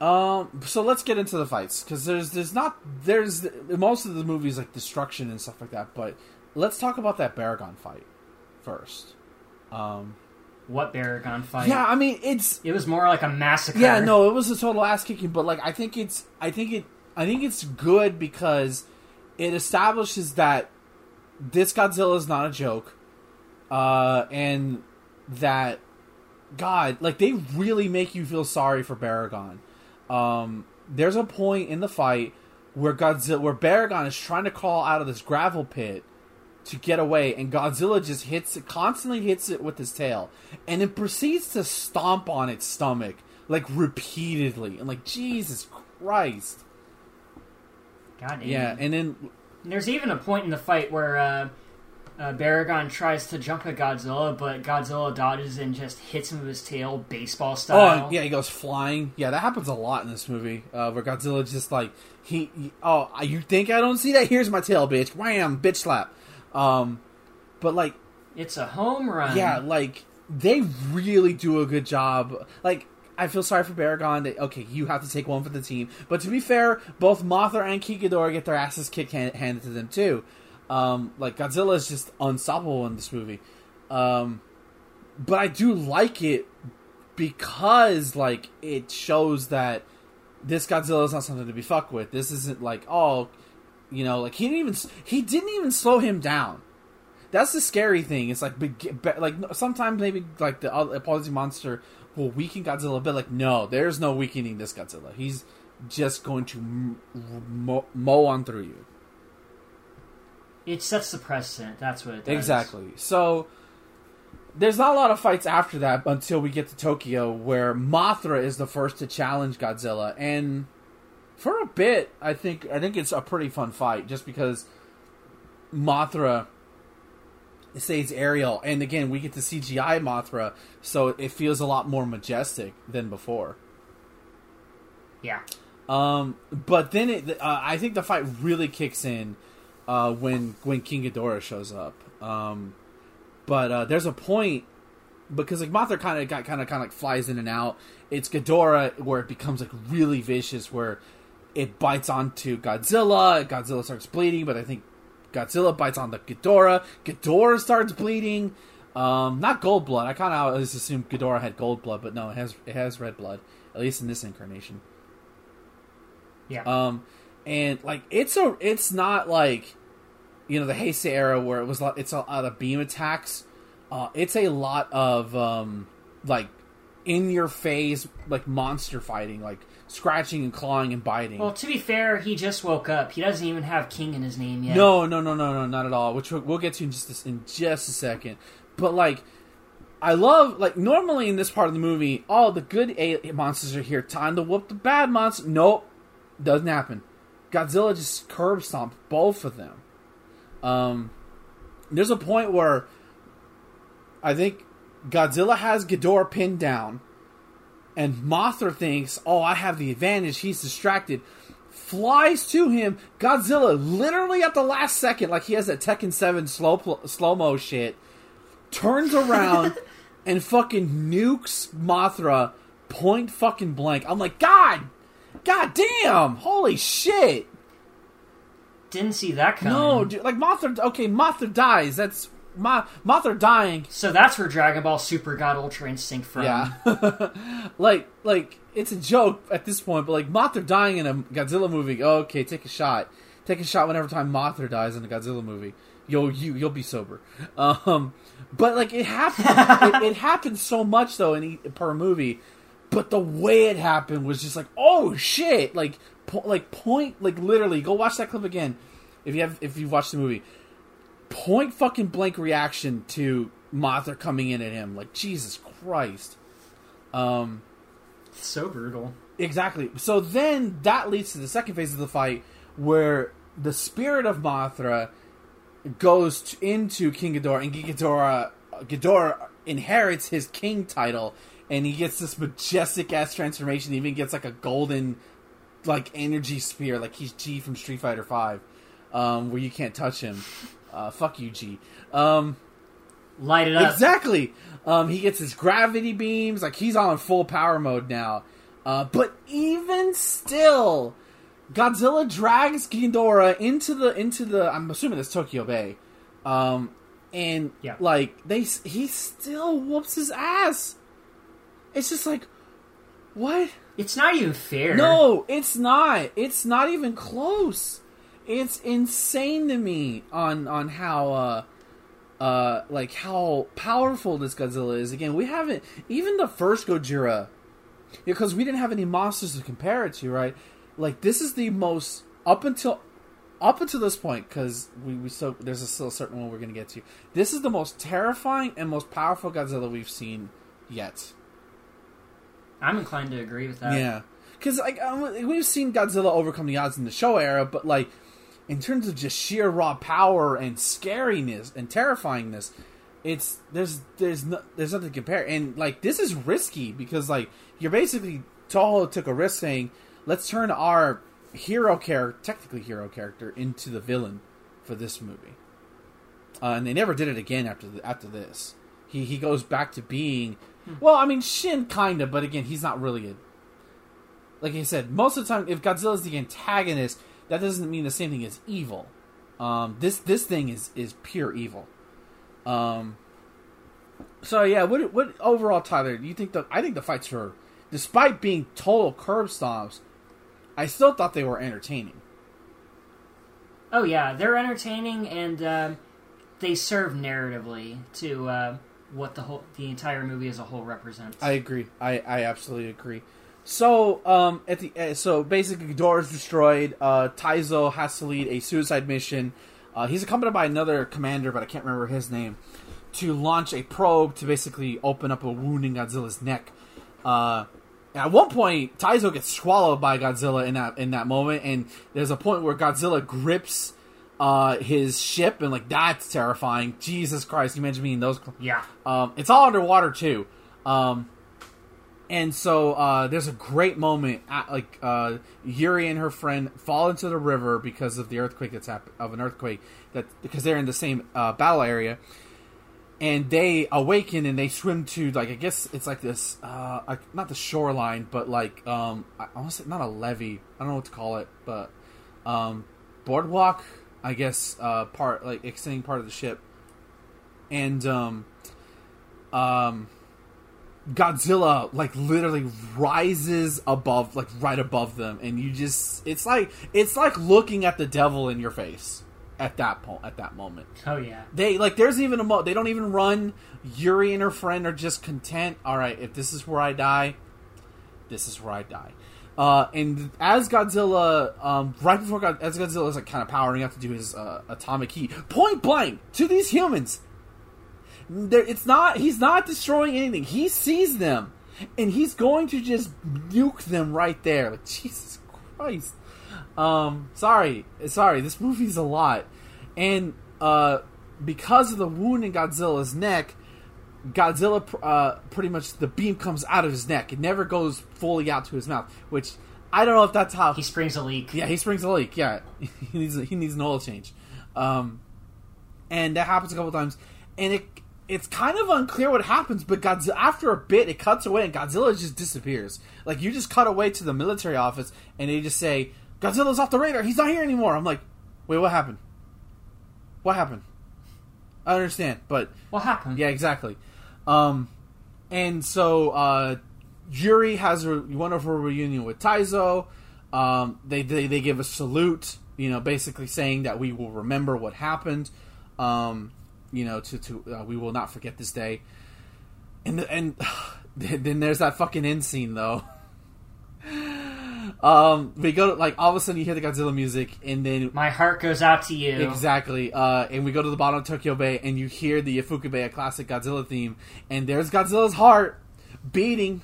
S1: Um, so let's get into the fights because there's there's not there's most of the movies like destruction and stuff like that, but let's talk about that Baragon fight first. Um,
S2: What Baragon fight?
S1: yeah, I mean it's
S2: It was more like a massacre.
S1: yeah no, it was a total ass kicking, but like I think it's I think it I think it's good because it establishes that this Godzilla is not a joke, uh, and that God, like they really make you feel sorry for Baragon. Um, there's a point in the fight where Godzilla, where Baragon is trying to crawl out of this gravel pit to get away, and Godzilla just hits it, constantly hits it with his tail, and it proceeds to stomp on its stomach like repeatedly, and like Jesus Christ,
S2: God damn.
S1: yeah, and then
S2: And There's even a point in the fight where uh, uh, Baragon tries to jump at Godzilla, but Godzilla dodges and just hits him with his tail, baseball style.
S1: Oh yeah, he goes flying. Yeah, that happens a lot in this movie, uh, where Godzilla just like he, he- Oh, you think I don't see that? Here's my tail, bitch! Wham! Bitch slap. Um, but like,
S2: It's a home run.
S1: yeah, like they really do a good job. Like. I feel sorry for Baragon. That, okay, you have to take one for the team. But to be fair, both Mothra and King Ghidorah get their asses kicked hand- handed to them too. Um, like Godzilla is just unstoppable in this movie. Um, but I do like it because like it shows that this Godzilla is not something to be fucked with. This isn't like oh, you know, like he didn't even he didn't even slow him down. That's the scary thing. It's like like sometimes maybe like the other opposing monster will weaken Godzilla a bit. Like no, there's no weakening this Godzilla. He's just going to m- mow, mow on through you.
S2: It sets the precedent. That's what it does.
S1: Exactly. So there's not a lot of fights after that until we get to Tokyo, where Mothra is the first to challenge Godzilla, and for a bit, I think I think it's a pretty fun fight, just because Mothra saves Ariel, and again we get to CGI Mothra, so it feels a lot more majestic than before.
S2: Yeah.
S1: Um, but then it, uh, I think the fight really kicks in uh, when when King Ghidorah shows up. Um, but uh, there's a point because like Mothra kind of got kind of kind of like flies in and out. It's Ghidorah where it becomes like really vicious, where it bites onto Godzilla. Godzilla starts bleeding, but I think Godzilla bites on the Ghidorah. Ghidorah starts bleeding. Um, not gold blood. I kind of always assumed Ghidorah had gold blood, but no, it has it has red blood. At least in this incarnation.
S2: Yeah.
S1: Um, and like it's a, it's not like, you know, the Heisei era where it was like it's a lot of beam attacks. Uh, it's a lot of um, like in your face, like monster fighting, like scratching and clawing and biting.
S2: well, to be fair, he just woke up. He doesn't even have King in his name yet.
S1: No, no, no, no, no, not at all. Which we'll, we'll get to in just a, in just a second. But like, I love like normally in this part of the movie, all the good a- monsters are here. Time to whoop the bad monsters. Nope, doesn't happen. Godzilla just curb stomped both of them. Um, there's a point where I think Godzilla has Ghidorah pinned down, and Mothra thinks, "Oh, I have the advantage." He's distracted flies to him. Godzilla, literally at the last second, like he has that Tekken Seven slow pl- slow mo shit, turns around [laughs] and fucking nukes Mothra point fucking blank. I'm like, God, God damn, holy shit!
S2: Didn't see that coming.
S1: No, dude, like Mothra. Okay, Mothra dies. That's Ma- Mothra dying.
S2: So that's where Dragon Ball Super got Ultra Instinct from.
S1: Yeah, [laughs] like like it's a joke at this point, but like Mothra dying in a Godzilla movie. Okay, take a shot. Take a shot whenever time Mothra dies in a Godzilla movie. You'll you you'll be sober. Um, but like it happened. [laughs] it, it happened so much though in per movie. But the way it happened was just like oh shit! Like po- like point like literally go watch that clip again if you have if you've watched the movie. Point fucking blank reaction to Mothra coming in at him like Jesus Christ. Um,
S2: So brutal.
S1: exactly. So then that leads to the second phase of the fight where the spirit of Mothra goes t- into King Ghidorah, and Ghidorah, Ghidorah inherits his king title, and he gets this majestic ass transformation. He even gets like a golden, like energy spear, like he's G from Street Fighter Five, um, where you can't touch him. Uh, fuck you, G. Um,
S2: Light it up.
S1: Exactly. Um, he gets his gravity beams. Like he's on full power mode now. Uh, but even still, Godzilla drags Ghidorah into the into the. I'm assuming it's Tokyo Bay. Um, and
S2: Yeah.
S1: like they, he still whoops his ass. It's just like, what?
S2: It's not even fair.
S1: No, it's not. It's not even close. It's insane to me on on how uh uh like how powerful this Godzilla is. Again, we haven't even the first Gojira because we didn't have any monsters to compare it to, right? Like this is the most up until up until this point because we, we still there's a still certain one we're gonna get to. This is the most terrifying and most powerful Godzilla we've seen yet.
S2: I'm inclined to agree with that.
S1: Yeah, because like um, we've seen Godzilla overcome the odds in the show era, but like in terms of just sheer raw power and scariness and terrifyingness, it's there's there's no, there's nothing to compare. And like this is risky because like you're basically Toho took a risk saying, let's turn our hero character, technically hero character, into the villain for this movie. Uh, and they never did it again after the, after this. He he goes back to being, well, I mean Shin kind of, but again he's not really a. Like I said, most of the time, if Godzilla's the antagonist, that doesn't mean the same thing as evil. Um, this this thing is is pure evil. Um. So yeah, what what overall, Tyler? Do you think the I think the fights were, despite being total curb stomps, I still thought they were entertaining.
S2: Oh yeah, they're entertaining and um, they serve narratively to uh, what the whole the entire movie as a whole represents.
S1: I agree. I, I absolutely agree. So um at the uh, so basically Ghidorah is destroyed. Uh, Taizo has to lead a suicide mission. Uh, he's accompanied by another commander, but I can't remember his name, to launch a probe to basically open up a wound in Godzilla's neck. Uh, at one point, Taizo gets swallowed by Godzilla in that in that moment, and there's a point where Godzilla grips uh, his ship, and like that's terrifying. Jesus Christ, you mentioned me in those.
S2: yeah.
S1: Um, it's all underwater too. Um, and so uh, there's a great moment at, like uh, Yuri and her friend fall into the river because of the earthquake that's happened of an earthquake that because they're in the same uh, battle area. And they awaken and they swim to like I guess it's like this uh like, not the shoreline but like um I want to say not a levee I don't know what to call it but um boardwalk I guess uh part like extending part of the ship. And um um Godzilla like literally rises above like right above them and you just it's like it's like looking at the devil in your face at that point at that moment.
S2: Oh yeah.
S1: they like there's even a mo they don't even run. Yuri and her friend are just content. All right if this is where I die this is where I die. Uh, and as Godzilla um, right before God, as Godzilla is like kind of powering up to do his uh, atomic heat point blank to these humans there, it's not he's not destroying anything he sees them and he's going to just nuke them right there like [laughs] Jesus Christ um, sorry, sorry. This movie's a lot, and uh, because of the wound in Godzilla's neck, Godzilla uh, pretty much the beam comes out of his neck. It never goes fully out to his mouth, which I don't know if that's how.
S2: He springs a leak.
S1: yeah, he springs a leak. Yeah, [laughs] he needs he needs an oil change, um, and that happens a couple times, and it it's kind of unclear what happens. But Godzilla, after a bit, it cuts away, and Godzilla just disappears. Like you just cut away to the military office, and they just say Godzilla's off the radar. He's not here anymore. I'm like, wait, what happened? What happened? I understand, but
S2: What happened?
S1: yeah, exactly. Um, and so uh, Yuri has a wonderful reunion with Taizo. Um, they, they they give a salute, you know, basically saying that we will remember what happened. Um, you know, to to uh, we will not forget this day. And the, and [sighs] then there's that fucking end scene though. [laughs] Um, we go to like all of a sudden you hear the Godzilla music, and then
S2: My heart goes out to you.
S1: Exactly. Uh, and we go to the bottom of Tokyo Bay, and you hear the Ifukube, a classic Godzilla theme, and there's Godzilla's heart beating,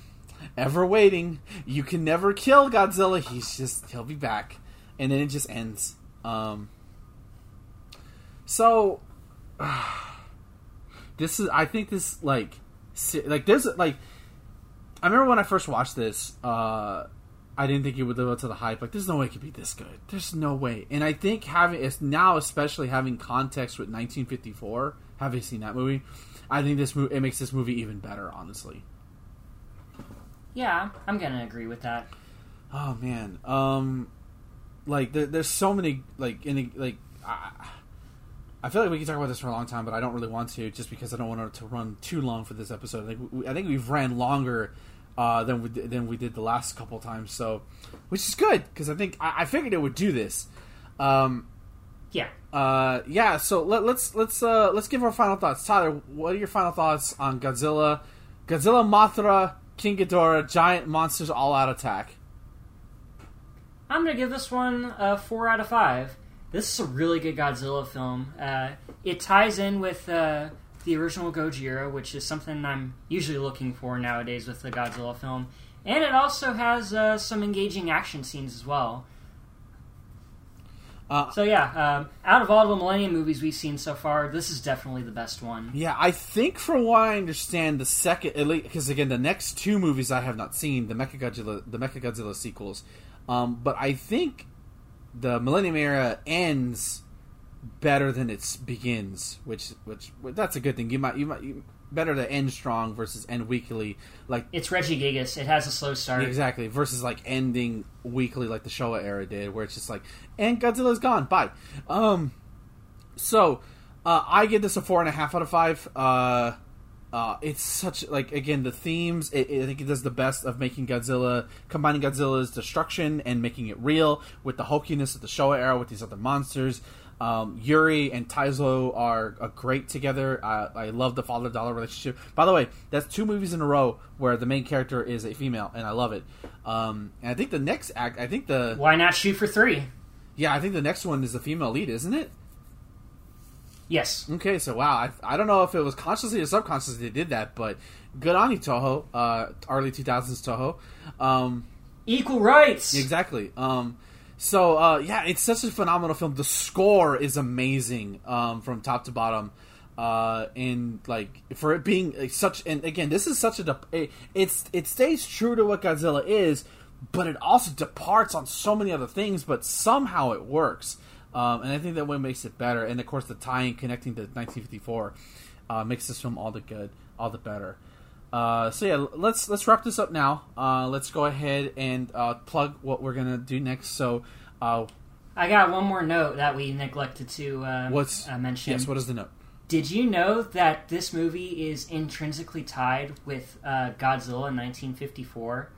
S1: ever waiting. You can never kill Godzilla. He's just he'll be back, and then it just ends. Um. So, [sighs] this is. I think this like, like this like. I remember when I first watched this. Uh, I didn't think it would live up to the hype. Like, there's no way it could be this good. There's no way. And I think having it's now, especially having context with 1954, having seen that movie, I think this movie it makes this movie even better. Honestly.
S2: Yeah, I'm gonna agree with that.
S1: Oh man, um, like there, there's so many like in the, like I, I feel like we can talk about this for a long time, but I don't really want to just because I don't want it to run too long for this episode. We, I think we've ran longer uh, than we did- than we did the last couple times, so which is good because I think I, I figured it would do this. Um,
S2: Yeah.
S1: uh, yeah, so let, let's let's uh, let's give our final thoughts. Tyler, what are your final thoughts on Godzilla, Godzilla, Mothra, King Ghidorah, giant monsters all out attack?
S2: I'm gonna give this one a four out of five. This is a really good Godzilla film. Uh, it ties in with uh, the original Gojira, which is something I'm usually looking for nowadays with the Godzilla film, and it also has uh, some engaging action scenes as well.
S1: Uh,
S2: So yeah, um, out of all the Millennium movies we've seen so far, this is definitely the best one.
S1: Yeah, I think from what I understand, the second because again, the next two movies I have not seen, the Mechagodzilla, the Mechagodzilla sequels, um, but I think the Millennium Era ends better than it begins, which which that's a good thing. You might you might you, better to end strong versus end weakly, like
S2: It's Regigigas. It has a slow start.
S1: exactly versus like ending weekly like the Showa era did, where it's just like and Godzilla's gone, bye. Um, so uh, I give this a four and a half out of five. Uh, uh, it's such like again the themes. It, it- I think it does the best of making Godzilla, combining Godzilla's destruction and making it real with the hulkiness of the Showa era with these other monsters. Um, Yuri and Taizo are, are great together. Uh, I love the father daughter relationship. By the way, that's two movies in a row where the main character is a female, and I love it. Um, and I think the next act, I think the
S2: Why not shoot for three?
S1: yeah, I think the next one is the female lead, isn't it?
S2: Yes.
S1: Okay, so wow, I, I don't know if it was consciously or subconsciously they did that, but good on you, Toho. Uh, early two thousands Toho. Um,
S2: Equal rights.
S1: exactly. Um, so uh, yeah, it's such a phenomenal film. The score is amazing um, from top to bottom. Uh, and like for it being like, such, and again, this is such a dep- it, it's it stays true to what Godzilla is, but it also departs on so many other things. But somehow it works, um, and I think that what makes it better. And of course, the tie-in connecting to 1954 uh, makes this film all the good, all the better. Uh, so yeah, let's let's wrap this up now. Uh, let's go ahead and uh, plug what we're gonna do next. So, uh,
S2: I got one more note that we neglected to uh,
S1: what's
S2: mention.
S1: yes? What is the note?
S2: Did you know that this movie is intrinsically tied with uh, Godzilla in 1954?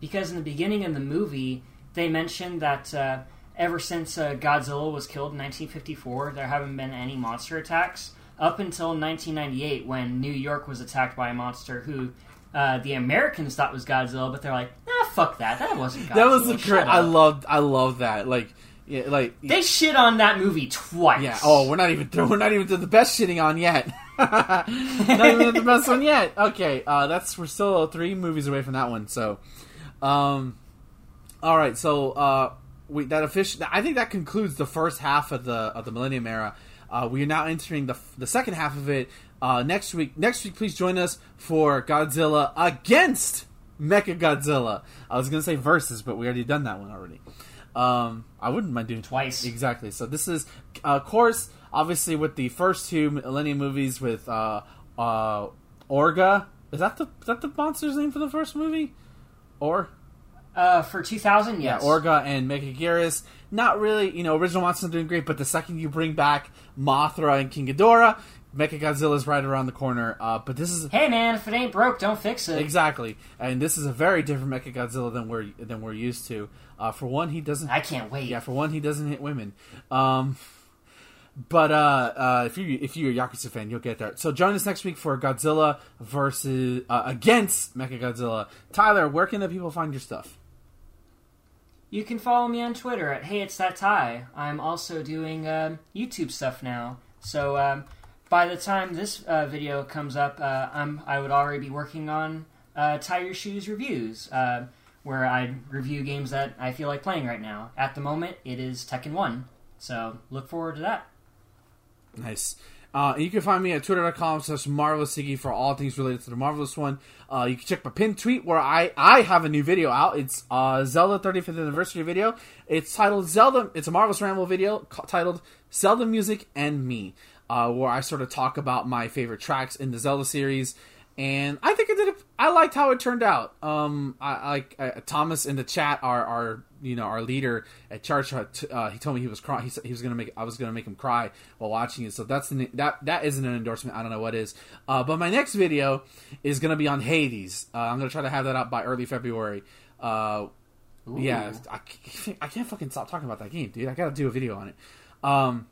S2: Because in the beginning of the movie, they mentioned that uh, ever since uh, Godzilla was killed in 1954, there haven't been any monster attacks up until 1998 when New York was attacked by a monster who uh, the Americans thought was Godzilla, but they're like, nah, fuck that, that wasn't Godzilla.
S1: That was the. I loved. I love that. Like, yeah, like
S2: They shit on that movie twice.
S1: yeah. Oh, we're not even. through- We're not even to the best shitting on yet. [laughs] not even the best one yet. Okay, uh, that's we're still three movies away from that one. So, um, all right. So, uh, we that official. I think that concludes the first half of the of the Millennium Era. Uh, we are now entering the the second half of it. Uh, next week, next week, please join us for Godzilla against Mecha Godzilla. I was gonna say versus, but we already done that one already. Um, I wouldn't mind doing
S2: Twice.
S1: Exactly. So this is, uh, of course, obviously with the first two Millennium movies with uh, uh, Orga. Is that the is that the monster's name for the first movie? Or
S2: Uh, for 2000, yes.
S1: yeah, Orga and Megaguirus. Not really, you know, original monsters are doing great, but the second you bring back Mothra and King Ghidorah, Mechagodzilla's right around the corner. Uh, but this is
S2: Hey man, if it ain't broke, don't fix it.
S1: exactly, and this is a very different Mechagodzilla than we're than we're used to. Uh, for one, he doesn't
S2: I can't wait.
S1: yeah, for one, he doesn't hit women. Um, but uh, uh, if you if you're a Yakuza fan, you'll get there. So join us next week for Godzilla versus uh, against Mechagodzilla. Tyler, where can the people find your stuff?
S2: You can follow me on Twitter at Hey It's That Ty. I'm also doing um, YouTube stuff now. So um, by the time this uh, video comes up, uh, I'm I would already be working on uh, Tie Your Shoes reviews, uh, where I review games that I feel like playing right now. At the moment, it is Tekken One. So look forward to that.
S1: Nice. Uh, you can find me at twitter.com slash marvelousiggy for all things related to the Marvelous one. Uh, you can check my pinned tweet where I, I have a new video out. It's uh, Zelda 35th anniversary video. It's titled Zelda. It's a Marvelous Ramble video titled Zelda Music and Me, uh, where I sort of talk about my favorite tracks in the Zelda series. And I think I did. A, I liked how it turned out. Um, I like uh, Thomas in the chat, our our you know our leader at church. Uh, he told me he was crying. He, said he was gonna make. I was gonna make him cry while watching it. So that's an, that that isn't an endorsement. I don't know what is. Uh, but my next video is gonna be on Hades. Uh, I'm gonna try to have that out by early February. Uh, yeah, I can't, I can't fucking stop talking about that game, dude. I gotta do a video on it. Um,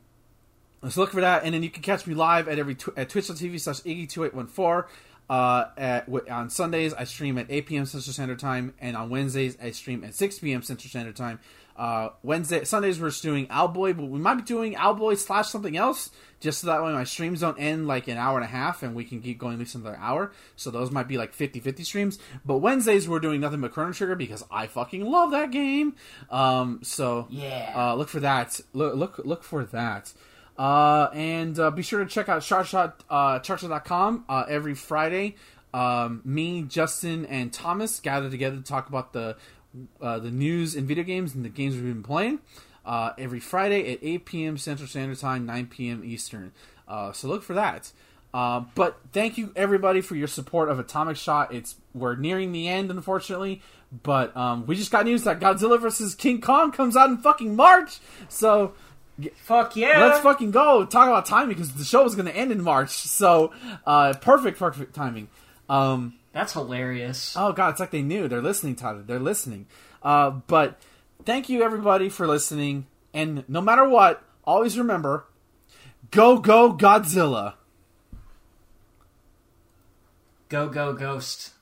S1: Let's look for that, and then you can catch me live at every tw- at twitch.tv slash iggy2814. Uh, at, on Sundays, I stream at 8 p.m. Central Standard Time, and on Wednesdays, I stream at 6 p.m. Central Standard Time. Uh, Wednesday, Sundays, we're doing Owlboy, but we might be doing Owlboy slash something else, just so that way my streams don't end like an hour and a half, and we can keep going at least another hour. So those might be like 50-50 streams. But Wednesdays, we're doing nothing but Chrono Trigger because I fucking love that game. Um, so
S2: Yeah.
S1: uh, look for that. Look, look, look for that. Uh, and uh, be sure to check out Charshot, uh, uh, every Friday. Um, me, Justin, and Thomas gather together to talk about the uh, the news in video games and the games we've been playing. Uh, every Friday at 8 p.m. Central Standard Time, 9 p.m. Eastern. Uh, so look for that. But thank you everybody for your support of Atomic Shot. It's we're nearing the end, unfortunately, but um, we just got news that Godzilla vs King Kong comes out in fucking March. So
S2: Fuck yeah.
S1: let's fucking go talk about timing because the show is going to end in March. So uh, perfect, perfect timing. Um,
S2: That's hilarious.
S1: oh god, it's like they knew. They're listening, Tyler. They're listening. Uh, but thank you everybody for listening. And no matter what, always remember, go go Godzilla.
S2: Go, go, ghost.